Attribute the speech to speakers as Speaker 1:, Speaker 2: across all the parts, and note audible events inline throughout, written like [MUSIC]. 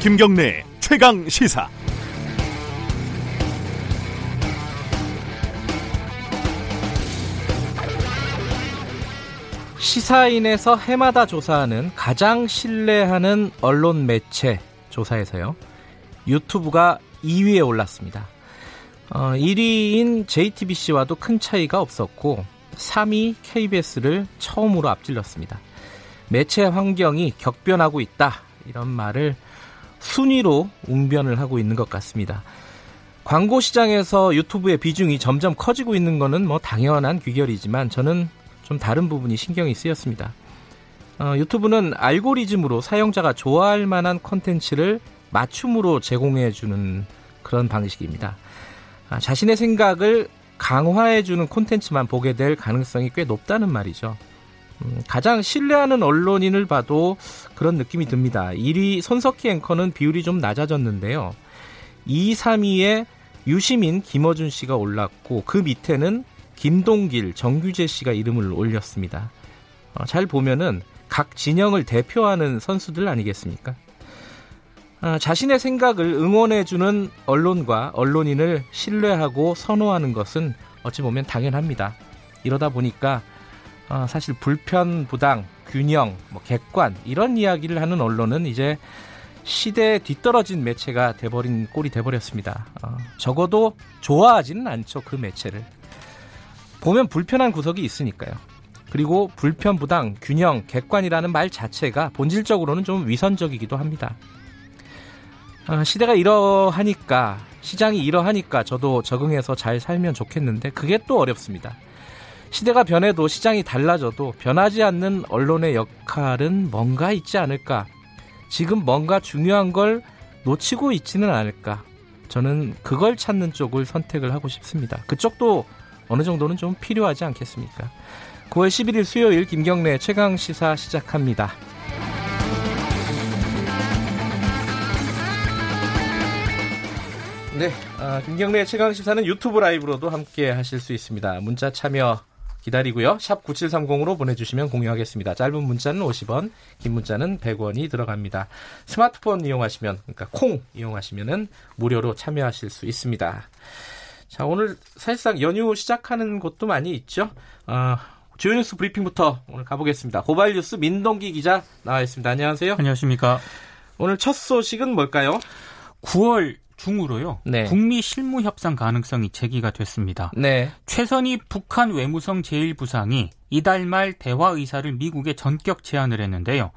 Speaker 1: 김경래 최강 시사.
Speaker 2: 시사인에서 해마다 조사하는 가장 신뢰하는 언론 매체 조사에서요. 유튜브가 2위에 올랐습니다. 어, 1위인 JTBC와도 큰 차이가 없었고 3위 KBS를 처음으로 앞질렀습니다. 매체 환경이 격변하고 있다 이런 말을 순위로 웅변을 하고 있는 것 같습니다. 광고 시장에서 유튜브의 비중이 점점 커지고 있는 것은 뭐 당연한 귀결이지만 저는 좀 다른 부분이 신경이 쓰였습니다. 어, 유튜브는 알고리즘으로 사용자가 좋아할 만한 콘텐츠를 맞춤으로 제공해 주는 그런 방식입니다. 아, 자신의 생각을 강화해 주는 콘텐츠만 보게 될 가능성이 꽤 높다는 말이죠. 음, 가장 신뢰하는 언론인을 봐도 그런 느낌이 듭니다. 1위 손석희 앵커는 비율이 좀 낮아졌는데요. 2, 3위에 유시민, 김어준 씨가 올랐고 그 밑에는 김동길, 정규재 씨가 이름을 올렸습니다. 어, 잘 보면은 각 진영을 대표하는 선수들 아니겠습니까? 어, 자신의 생각을 응원해주는 언론과 언론인을 신뢰하고 선호하는 것은 어찌 보면 당연합니다. 이러다 보니까 어, 사실 불편, 부당, 균형, 뭐 객관 이런 이야기를 하는 언론은 이제 시대에 뒤떨어진 매체가 돼버린 꼴이 돼버렸습니다. 어, 적어도 좋아하지는 않죠 그 매체를. 보면 불편한 구석이 있으니까요. 그리고 불편, 부당, 균형, 객관이라는 말 자체가 본질적으로는 좀 위선적이기도 합니다. 아, 시대가 이러하니까 시장이 이러하니까 저도 적응해서 잘 살면 좋겠는데 그게 또 어렵습니다. 시대가 변해도 시장이 달라져도 변하지 않는 언론의 역할은 뭔가 있지 않을까. 지금 뭔가 중요한 걸 놓치고 있지는 않을까. 저는 그걸 찾는 쪽을 선택을 하고 싶습니다. 그쪽도 어느 정도는 좀 필요하지 않겠습니까? 9월 11일 수요일 김경래 최강 시사 시작합니다. 네, 아, 김경래 최강 시사는 유튜브 라이브로도 함께 하실 수 있습니다. 문자 참여 기다리고요. 샵 9730으로 보내주시면 공유하겠습니다. 짧은 문자는 50원, 긴 문자는 100원이 들어갑니다. 스마트폰 이용하시면, 그러니까 콩 이용하시면은 무료로 참여하실 수 있습니다. 자, 오늘 사실상 연휴 시작하는 곳도 많이 있죠. 어, 주요 뉴스 브리핑부터 오늘 가보겠습니다. 고발 뉴스 민동기 기자 나와 있습니다. 안녕하세요.
Speaker 3: 안녕하십니까.
Speaker 2: 오늘 첫 소식은 뭘까요?
Speaker 3: 9월 중으로요. 네. 북미 실무 협상 가능성이 제기가 됐습니다. 네. 최선희 북한 외무성 제1부상이 이달 말 대화 의사를 미국에 전격 제안을 했는데요.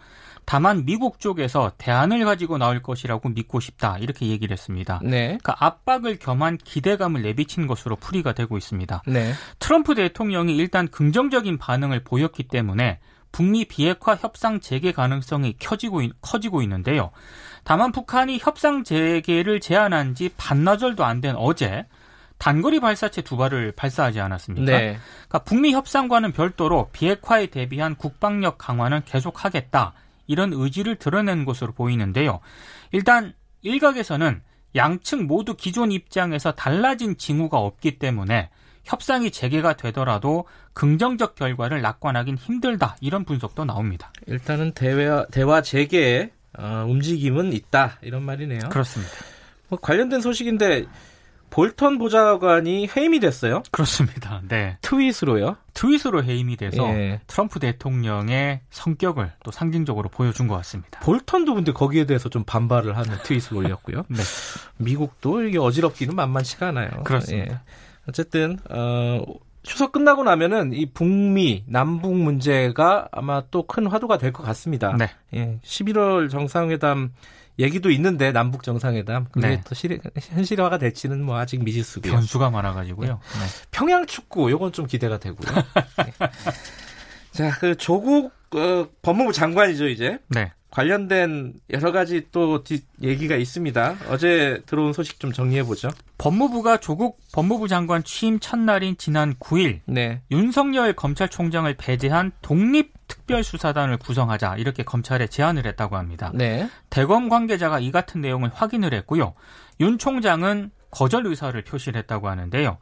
Speaker 3: 다만 미국 쪽에서 대안을 가지고 나올 것이라고 믿고 싶다 이렇게 얘기를 했습니다. 네. 그러니까 압박을 겸한 기대감을 내비친 것으로 풀이가 되고 있습니다. 네. 트럼프 대통령이 일단 긍정적인 반응을 보였기 때문에 북미 비핵화 협상 재개 가능성이 켜지고 커지고 있는데요. 다만 북한이 협상 재개를 제안한 지 반나절도 안 된 어제 단거리 발사체 두 발을 발사하지 않았습니까? 네. 그러니까 북미 협상과는 별도로 비핵화에 대비한 국방력 강화는 계속하겠다. 이런 의지를 드러낸 것으로 보이는데요. 일단 일각에서는 양측 모두 기존 입장에서 달라진 징후가 없기 때문에 협상이 재개가 되더라도 긍정적 결과를 낙관하긴 힘들다 이런 분석도 나옵니다.
Speaker 2: 일단은 대화 대화 재개에 어, 움직임은 있다 이런 말이네요.
Speaker 3: 그렇습니다.
Speaker 2: 뭐 관련된 소식인데 볼턴 보좌관이 해임이 됐어요.
Speaker 3: 그렇습니다. 네.
Speaker 2: 트윗으로요?
Speaker 3: 트윗으로 해임이 돼서 예. 트럼프 대통령의 성격을 또 상징적으로 보여준 것 같습니다.
Speaker 2: 볼턴도 근데 거기에 대해서 좀 반발을 하는 트윗을 올렸고요. [LAUGHS] 네. 미국도 이게 어지럽기는 만만치가 않아요.
Speaker 3: 그렇습니다. 예.
Speaker 2: 어쨌든 어 추석 끝나고 나면은 이 북미 남북 문제가 아마 또 큰 화두가 될 것 같습니다. 네. 예. 11월 정상회담 얘기도 있는데 남북 정상회담 그게 네. 또 실, 현실화가 될지는 뭐 아직 미지수고요.
Speaker 3: 변수가 많아가지고요. 네.
Speaker 2: 네. 평양 축구 요건 좀 기대가 되고요. [LAUGHS] 네. 자, 그 조국 어, 법무부 장관이죠 이제. 네. 관련된 여러 가지 또 얘기가 있습니다. 어제 들어온 소식 좀 정리해 보죠.
Speaker 3: 법무부가 조국 법무부 장관 취임 첫날인 지난 9일 네. 윤석열 검찰총장을 배제한 독립 특별수사단을 구성하자 이렇게 검찰에 제안을 했다고 합니다. 네. 대검 관계자가 이 같은 내용을 확인을 했고요. 윤 총장은 거절 의사를 표시를 했다고 하는데요.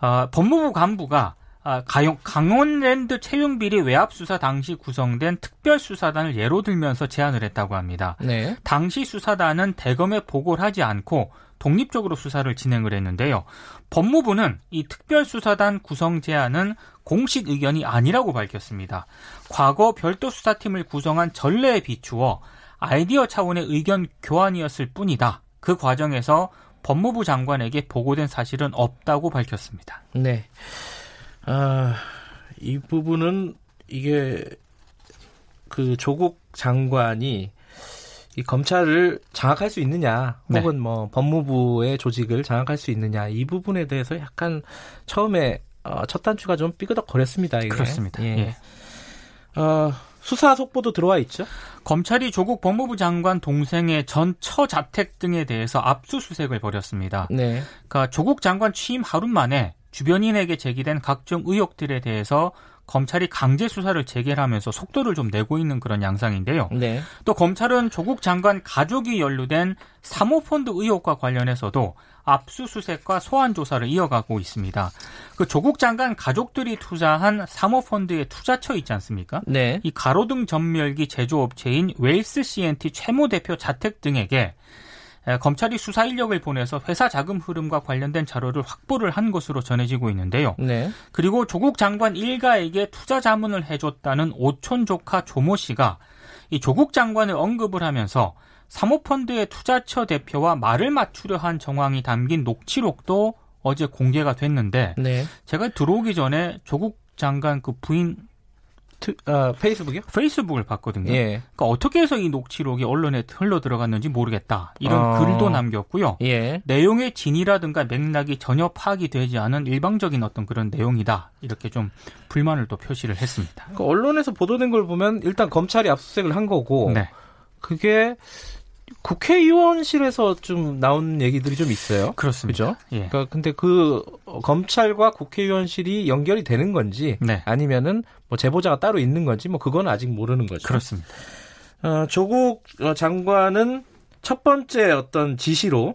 Speaker 3: 어, 법무부 간부가 아, 가용, 강원랜드 채용비리 외압 수사 당시 구성된 특별 수사단을 예로 들면서 제안을 했다고 합니다. 네. 당시 수사단은 대검에 보고를 하지 않고 독립적으로 수사를 진행을 했는데요. 법무부는 이 특별수사단 구성 제안은 공식 의견이 아니라고 밝혔습니다. 과거 별도 수사팀을 구성한 전례에 비추어 아이디어 차원의 의견 교환이었을 뿐이다. 그 과정에서 법무부 장관에게 보고된 사실은 없다고 밝혔습니다.
Speaker 2: 네. 아, 이 부분은 이게 그 조국 장관이 이 검찰을 장악할 수 있느냐, 네. 혹은 네. 뭐 법무부의 조직을 장악할 수 있느냐 이 부분에 대해서 약간 처음에 어, 첫 단추가 좀 삐그덕거렸습니다. 이게.
Speaker 3: 그렇습니다. 예.
Speaker 2: 예. 어, 수사 속보도 들어와 있죠.
Speaker 3: 검찰이 조국 법무부 장관 동생의 전 처자택 등에 대해서 압수수색을 벌였습니다. 네. 그러니까 조국 장관 취임 하루 만에 주변인에게 제기된 각종 의혹들에 대해서 검찰이 강제 수사를 재개하면서 속도를 좀 내고 있는 그런 양상인데요. 네. 또 검찰은 조국 장관 가족이 연루된 사모펀드 의혹과 관련해서도 압수수색과 소환 조사를 이어가고 있습니다. 그 조국 장관 가족들이 투자한 사모펀드의 투자처 있지 않습니까? 네. 이 가로등 전멸기 제조업체인 웰스 CNT 최모 대표 자택 등에게 검찰이 수사 인력을 보내서 회사 자금 흐름과 관련된 자료를 확보를 한 것으로 전해지고 있는데요. 네. 그리고 조국 장관 일가에게 투자 자문을 해줬다는 오촌 조카 조모 씨가 이 조국 장관을 언급을 하면서 사모펀드의 투자처 대표와 말을 맞추려 한 정황이 담긴 녹취록도 어제 공개가 됐는데 네. 제가 들어오기 전에 조국 장관 그 부인
Speaker 2: 트, 어, 페이스북이요?
Speaker 3: 페이스북을 봤거든요. 예. 그러니까 어떻게 해서 이 녹취록이 언론에 흘러 들어갔는지 모르겠다. 이런 어... 글도 남겼고요. 예. 내용의 진이라든가 맥락이 전혀 파악이 되지 않은 일방적인 어떤 그런 내용이다. 이렇게 좀 불만을 또 표시를 했습니다.
Speaker 2: 그러니까 언론에서 보도된 걸 보면 일단 검찰이 압수수색을 한 거고 네. 그게 국회의원실에서 좀 나온 얘기들이 좀 있어요.
Speaker 3: 그렇습니다.
Speaker 2: 그죠? 예. 그러니까 근데 그 검찰과 국회의원실이 연결이 되는 건지 네. 아니면은 뭐 제보자가 따로 있는 건지 뭐 그건 아직 모르는 거죠.
Speaker 3: 그렇습니다.
Speaker 2: 어, 조국 장관은 첫 번째 어떤 지시로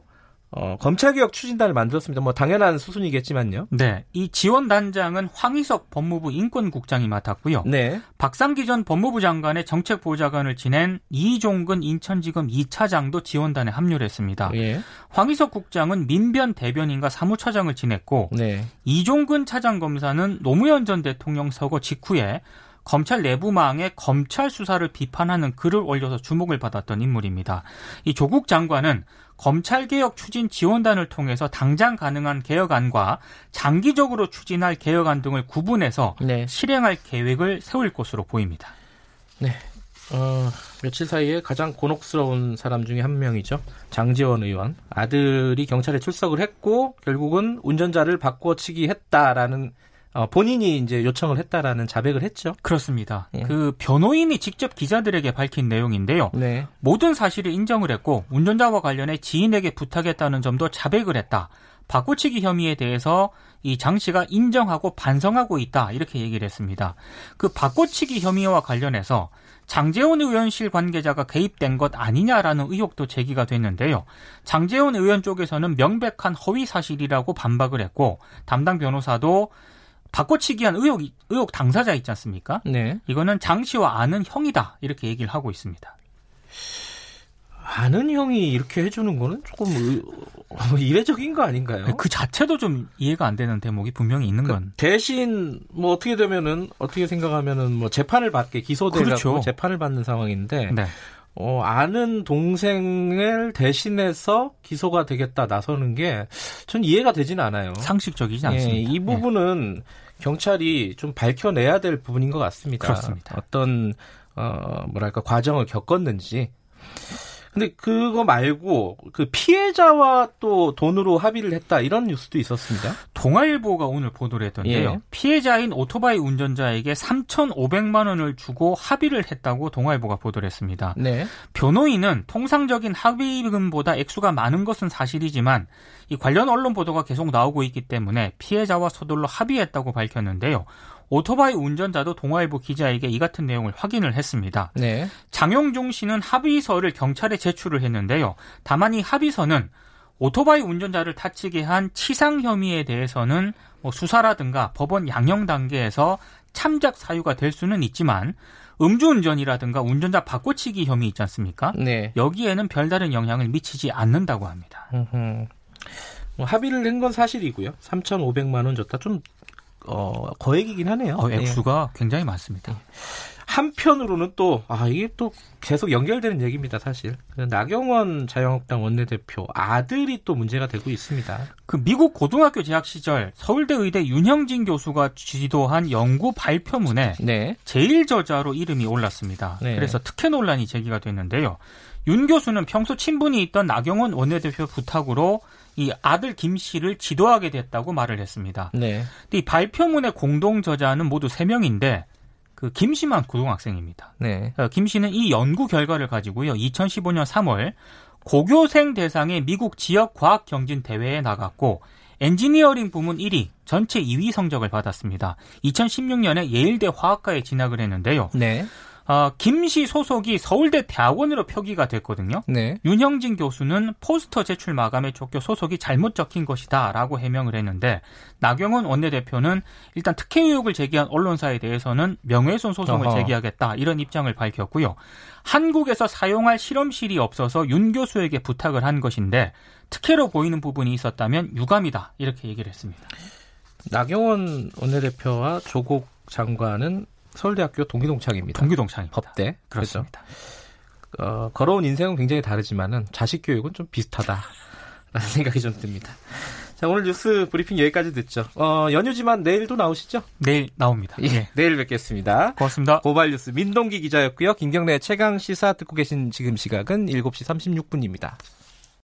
Speaker 2: 어, 검찰개혁 추진단을 만들었습니다. 뭐 당연한 수순이겠지만요.
Speaker 3: 네, 이 지원단장은 황희석 법무부 인권국장이 맡았고요. 네. 박상기 전 법무부 장관의 정책보좌관을 지낸 이종근 인천지검 2차장도 지원단에 합류를 했습니다. 예. 황희석 국장은 민변 대변인과 사무처장을 지냈고 네. 이종근 차장 검사는 노무현 전 대통령 서거 직후에 검찰 내부망에 검찰 수사를 비판하는 글을 올려서 주목을 받았던 인물입니다. 이 조국 장관은 검찰개혁 추진 지원단을 통해서 당장 가능한 개혁안과 장기적으로 추진할 개혁안 등을 구분해서 네. 실행할 계획을 세울 것으로 보입니다.
Speaker 2: 네. 어, 며칠 사이에 가장 곤혹스러운 사람 중에 한 명이죠. 장지원 의원. 아들이 경찰에 출석을 했고 결국은 운전자를 바꿔치기 했다라는 어, 본인이 이제 요청을 했다라는 자백을 했죠.
Speaker 3: 그렇습니다. 예. 그 변호인이 직접 기자들에게 밝힌 내용인데요. 네. 모든 사실을 인정을 했고 운전자와 관련해 지인에게 부탁했다는 점도 자백을 했다. 바꾸치기 혐의에 대해서 이 장 씨가 인정하고 반성하고 있다 이렇게 얘기를 했습니다. 그 바꾸치기 혐의와 관련해서 장재원 의원실 관계자가 개입된 것 아니냐라는 의혹도 제기가 됐는데요. 장재원 의원 쪽에서는 명백한 허위 사실이라고 반박을 했고 담당 변호사도 바꿔치기한 의혹 의혹 당사자 있지 않습니까? 네. 이거는 장 씨와 아는 형이다 이렇게 얘기를 하고 있습니다.
Speaker 2: 아는 형이 이렇게 해주는 거는 조금 의, 어, 이례적인 거 아닌가요?
Speaker 3: 그 자체도 좀 이해가 안 되는 대목이 분명히 있는 그 건.
Speaker 2: 대신 뭐 어떻게 되면은 어떻게 생각하면은 뭐 재판을 받게 기소되고 그렇죠. 재판을 받는 상황인데 네. 어, 아는 동생을 대신해서 기소가 되겠다 나서는 게 전 이해가 되지는 않아요.
Speaker 3: 상식적이지 않습니다. 예,
Speaker 2: 이 부분은 예. 경찰이 좀 밝혀내야 될 부분인 것 같습니다.
Speaker 3: 그렇습니다.
Speaker 2: 어떤 어 뭐랄까 과정을 겪었는지 근데 그거 말고 그 피해자와 또 돈으로 합의를 했다 이런 뉴스도 있었습니다.
Speaker 3: 동아일보가 오늘 보도를 했던데요. 예. 피해자인 오토바이 운전자에게 3,500만 원을 주고 합의를 했다고 동아일보가 보도를 했습니다. 네. 변호인은 통상적인 합의금보다 액수가 많은 것은 사실이지만 이 관련 언론 보도가 계속 나오고 있기 때문에 피해자와 서둘러 합의했다고 밝혔는데요. 오토바이 운전자도 동아일보 기자에게 이 같은 내용을 확인을 했습니다. 네. 장용종 씨는 합의서를 경찰에 제출을 했는데요. 다만 이 합의서는 오토바이 운전자를 다치게 한 치상 혐의에 대해서는 뭐 수사라든가 법원 양형 단계에서 참작 사유가 될 수는 있지만 음주운전이라든가 운전자 바꿔치기 혐의 있지 않습니까? 네. 여기에는 별다른 영향을 미치지 않는다고 합니다.
Speaker 2: 뭐 합의를 낸 건 사실이고요. 3,500만 원 줬다. 좀 어, 거액이긴 하네요.
Speaker 3: 어, 액수가 네. 굉장히 많습니다. 네.
Speaker 2: 한편으로는 또, 아, 이게 또 계속 연결되는 얘기입니다, 사실. 나경원 자유한국당 원내대표 아들이 또 문제가 되고 있습니다.
Speaker 3: 그 미국 고등학교 재학 시절 서울대 의대 윤형진 교수가 지도한 연구 발표문에 네. 제일 저자로 이름이 올랐습니다. 네. 그래서 특혜 논란이 제기가 됐는데요. 윤 교수는 평소 친분이 있던 나경원 원내대표 부탁으로 이 아들 김 씨를 지도하게 됐다고 말을 했습니다. 네. 이 발표문의 공동 저자는 모두 3명인데 그 김씨만 고등학생입니다. 네. 어, 김 씨는 이 연구 결과를 가지고요. 2015년 3월 고교생 대상의 미국 지역 과학 경진 대회에 나갔고 엔지니어링 부문 1위, 전체 2위 성적을 받았습니다. 2016년에 예일대 화학과에 진학을 했는데요. 네. 어, 김씨 소속이 서울대 대학원으로 표기가 됐거든요. 네. 윤형진 교수는 포스터 제출 마감에 쫓겨 소속이 잘못 적힌 것이다라고 해명을 했는데 나경원 원내대표는 일단 특혜 의혹을 제기한 언론사에 대해서는 명예훼손 소송을 어허. 제기하겠다 이런 입장을 밝혔고요. 한국에서 사용할 실험실이 없어서 윤 교수에게 부탁을 한 것인데 특혜로 보이는 부분이 있었다면 유감이다 이렇게 얘기를 했습니다.
Speaker 2: 나경원 원내대표와 조국 장관은 서울대학교 동기동창입니다.
Speaker 3: 동기동창입니다.
Speaker 2: 법대.
Speaker 3: 그렇습니다.
Speaker 2: 그렇죠? 어, 걸어온 인생은 굉장히 다르지만은 자식 교육은 좀 비슷하다라는 [LAUGHS] 생각이 좀 듭니다. 자, 오늘 뉴스 브리핑 여기까지 듣죠. 어, 연휴지만 내일도 나오시죠?
Speaker 3: 내일 나옵니다.
Speaker 2: 예, 네. 내일 뵙겠습니다.
Speaker 3: 고맙습니다.
Speaker 2: 고발 뉴스 민동기 기자였고요. 김경래 최강 시사 듣고 계신 지금 시각은 7시 36분입니다.